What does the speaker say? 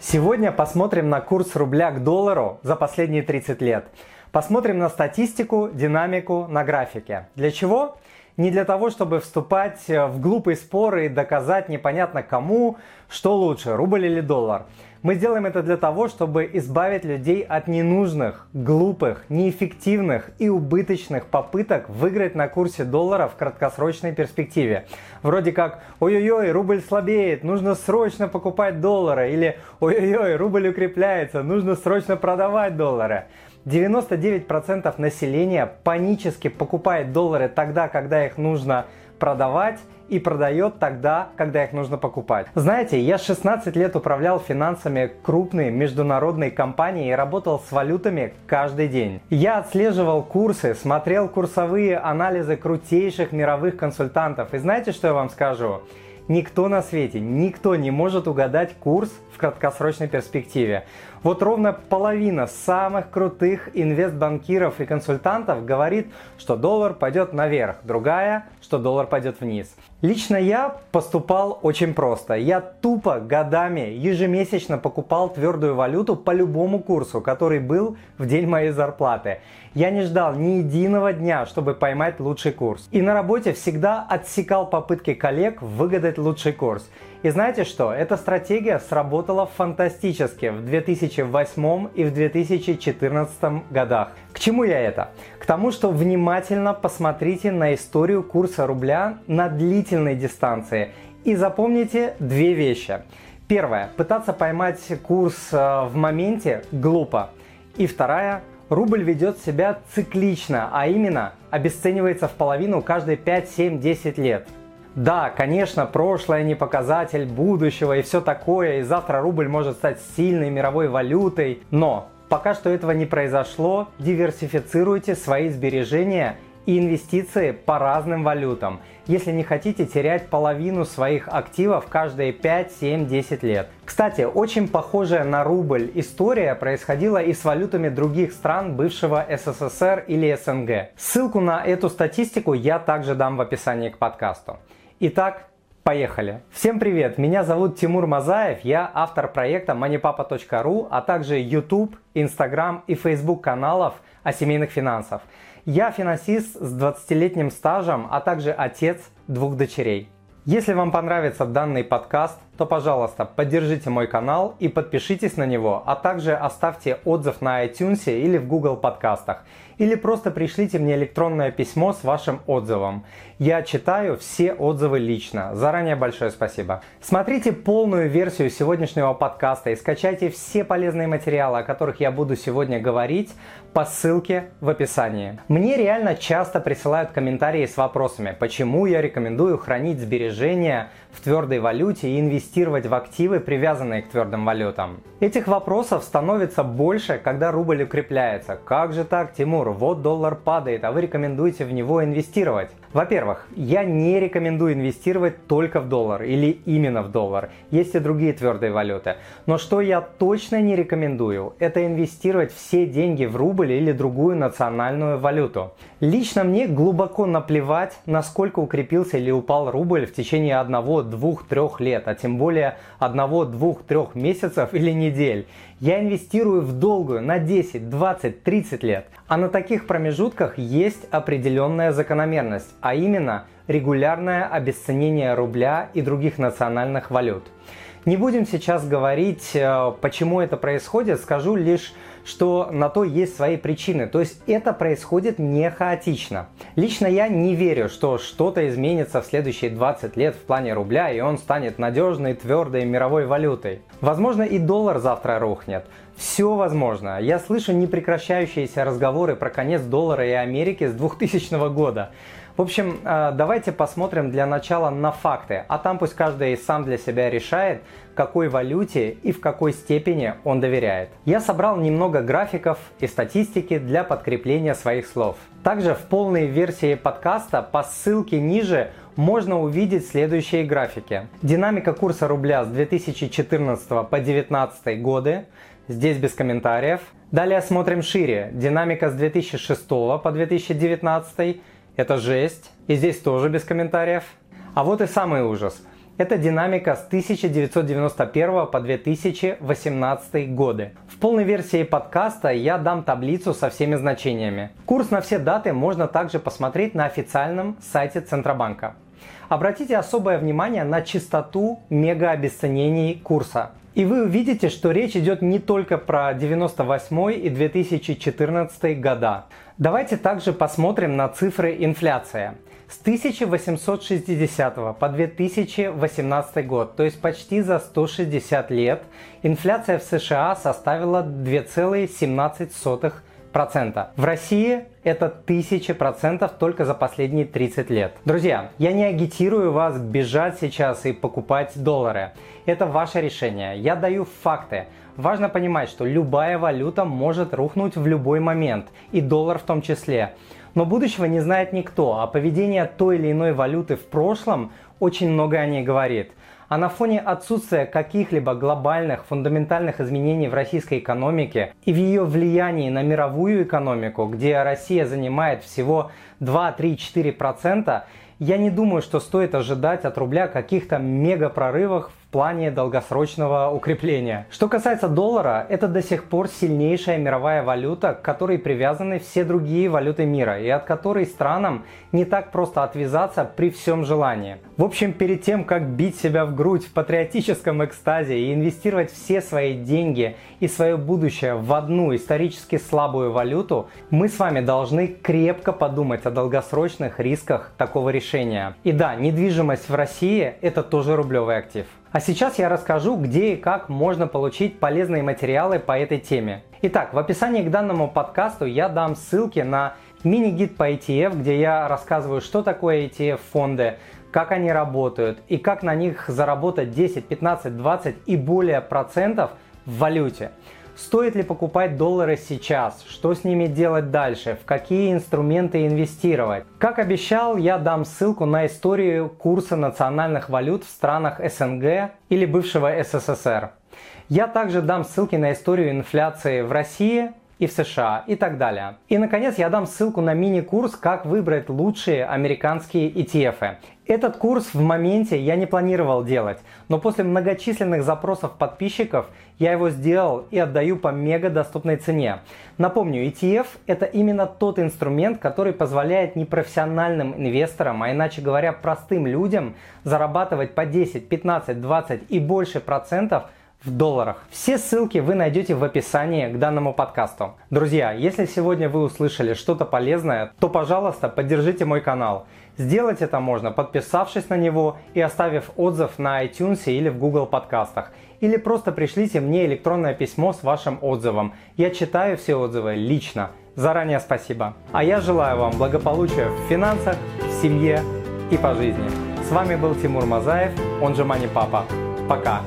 Сегодня посмотрим на курс рубля к доллару за последние 30 лет. Посмотрим на статистику, динамику на графике. Для чего? Не для того, чтобы вступать в глупые споры и доказать непонятно кому, что лучше, рубль или доллар. Мы сделаем это для того, чтобы избавить людей от ненужных, глупых, неэффективных и убыточных попыток выиграть на курсе доллара в краткосрочной перспективе. Вроде как «Ой-ой-ой, рубль слабеет, нужно срочно покупать доллары» или «Ой-ой-ой, рубль укрепляется, нужно срочно продавать доллары». 99% населения панически покупает доллары тогда, когда их нужно продавать и продает тогда, когда их нужно покупать. Знаете, я 16 лет управлял финансами крупной международной компании и работал с валютами каждый день. Я отслеживал курсы, смотрел курсовые анализы крутейших мировых консультантов. И знаете, что я вам скажу? Никто на свете, никто не может угадать курс в краткосрочной перспективе. Вот ровно половина самых крутых инвестбанкиров и консультантов говорит, что доллар пойдет наверх, другая, что доллар пойдет вниз. Лично я поступал очень просто. Я тупо годами ежемесячно покупал твердую валюту по любому курсу, который был в день моей зарплаты. Я не ждал ни единого дня, чтобы поймать лучший курс. И на работе всегда отсекал попытки коллег выгадать лучший курс. И знаете что? Эта стратегия сработала фантастически в 2008 и в 2014 годах. К чему я это? К тому, что внимательно посмотрите на историю курса рубля на длительной дистанции и запомните две вещи. Первое. Пытаться поймать курс э, в моменте глупо. И вторая. Рубль ведет себя циклично, а именно обесценивается в половину каждые 5, 7, 10 лет. Да, конечно, прошлое не показатель будущего и все такое, и завтра рубль может стать сильной мировой валютой, но пока что этого не произошло, диверсифицируйте свои сбережения и инвестиции по разным валютам, если не хотите терять половину своих активов каждые 5, 7, 10 лет. Кстати, очень похожая на рубль история происходила и с валютами других стран бывшего СССР или СНГ. Ссылку на эту статистику я также дам в описании к подкасту. Итак, Поехали! Всем привет! Меня зовут Тимур Мазаев, я автор проекта moneypapa.ru, а также YouTube, Instagram и Facebook каналов о семейных финансах. Я финансист с 20-летним стажем, а также отец двух дочерей. Если вам понравится данный подкаст, то, пожалуйста, поддержите мой канал и подпишитесь на него, а также оставьте отзыв на iTunes или в Google подкастах. Или просто пришлите мне электронное письмо с вашим отзывом. Я читаю все отзывы лично. Заранее большое спасибо. Смотрите полную версию сегодняшнего подкаста и скачайте все полезные материалы, о которых я буду сегодня говорить, по ссылке в описании. Мне реально часто присылают комментарии с вопросами, почему я рекомендую хранить сбережения в твердой валюте и инвестировать в активы, привязанные к твердым валютам. Этих вопросов становится больше, когда рубль укрепляется. Как же так, Тимур? Вот доллар падает, а вы рекомендуете в него инвестировать. Во-первых, я не рекомендую инвестировать только в доллар или именно в доллар. Есть и другие твердые валюты. Но что я точно не рекомендую, это инвестировать все деньги в рубль или другую национальную валюту. Лично мне глубоко наплевать, насколько укрепился или упал рубль в течение одного, двух, трех лет, а тем более одного, двух, трех месяцев или недель. Я инвестирую в долгую на 10, 20, 30 лет. А на таких промежутках есть определенная закономерность, а именно регулярное обесценение рубля и других национальных валют. Не будем сейчас говорить, э, почему это происходит, скажу лишь, что на то есть свои причины. То есть это происходит не хаотично. Лично я не верю, что что-то изменится в следующие 20 лет в плане рубля и он станет надежной, твердой мировой валютой. Возможно и доллар завтра рухнет. Все возможно. Я слышу непрекращающиеся разговоры про конец доллара и Америки с 2000 года. В общем, э, давайте посмотрим для начала на факты, а там пусть каждый сам для себя решает, какой валюте и в какой степени он доверяет. Я собрал немного графиков и статистики для подкрепления своих слов. Также в полной версии подкаста по ссылке ниже можно увидеть следующие графики. Динамика курса рубля с 2014 по 2019 годы, здесь без комментариев. Далее смотрим шире. Динамика с 2006 по 2019 это жесть. И здесь тоже без комментариев. А вот и самый ужас. Это динамика с 1991 по 2018 годы. В полной версии подкаста я дам таблицу со всеми значениями. Курс на все даты можно также посмотреть на официальном сайте Центробанка. Обратите особое внимание на частоту мегаобесценений курса. И вы увидите, что речь идет не только про 98 и 2014 года. Давайте также посмотрим на цифры инфляции. С 1860 по 2018 год, то есть почти за 160 лет, инфляция в США составила 2,17%. В России это 1000% только за последние 30 лет. Друзья, я не агитирую вас бежать сейчас и покупать доллары. Это ваше решение. Я даю факты. Важно понимать, что любая валюта может рухнуть в любой момент, и доллар в том числе. Но будущего не знает никто, а поведение той или иной валюты в прошлом очень много о ней говорит. А на фоне отсутствия каких-либо глобальных фундаментальных изменений в российской экономике и в ее влиянии на мировую экономику, где Россия занимает всего 2, 3, 4%, я не думаю, что стоит ожидать от рубля каких-то мега прорывов в плане долгосрочного укрепления. Что касается доллара, это до сих пор сильнейшая мировая валюта, к которой привязаны все другие валюты мира и от которой странам не так просто отвязаться при всем желании. В общем, перед тем, как бить себя в грудь в патриотическом экстазе и инвестировать все свои деньги и свое будущее в одну исторически слабую валюту, мы с вами должны крепко подумать о долгосрочных рисках такого решения. И да, недвижимость в России это тоже рублевый актив. А сейчас я расскажу, где и как можно получить полезные материалы по этой теме. Итак, в описании к данному подкасту я дам ссылки на мини-гид по ETF, где я рассказываю, что такое ETF-фонды, как они работают и как на них заработать 10, 15, 20 и более процентов в валюте. Стоит ли покупать доллары сейчас? Что с ними делать дальше? В какие инструменты инвестировать? Как обещал, я дам ссылку на историю курса национальных валют в странах СНГ или бывшего СССР. Я также дам ссылки на историю инфляции в России и в США и так далее. И, наконец, я дам ссылку на мини-курс «Как выбрать лучшие американские ETF». Этот курс в моменте я не планировал делать, но после многочисленных запросов подписчиков я его сделал и отдаю по мега доступной цене. Напомню, ETF – это именно тот инструмент, который позволяет непрофессиональным инвесторам, а иначе говоря, простым людям, зарабатывать по 10, 15, 20 и больше процентов – в долларах. Все ссылки вы найдете в описании к данному подкасту. Друзья, если сегодня вы услышали что-то полезное, то, пожалуйста, поддержите мой канал. Сделать это можно, подписавшись на него и оставив отзыв на iTunes или в Google подкастах. Или просто пришлите мне электронное письмо с вашим отзывом. Я читаю все отзывы лично. Заранее спасибо. А я желаю вам благополучия в финансах, в семье и по жизни. С вами был Тимур Мазаев, он же Мани Папа. Пока.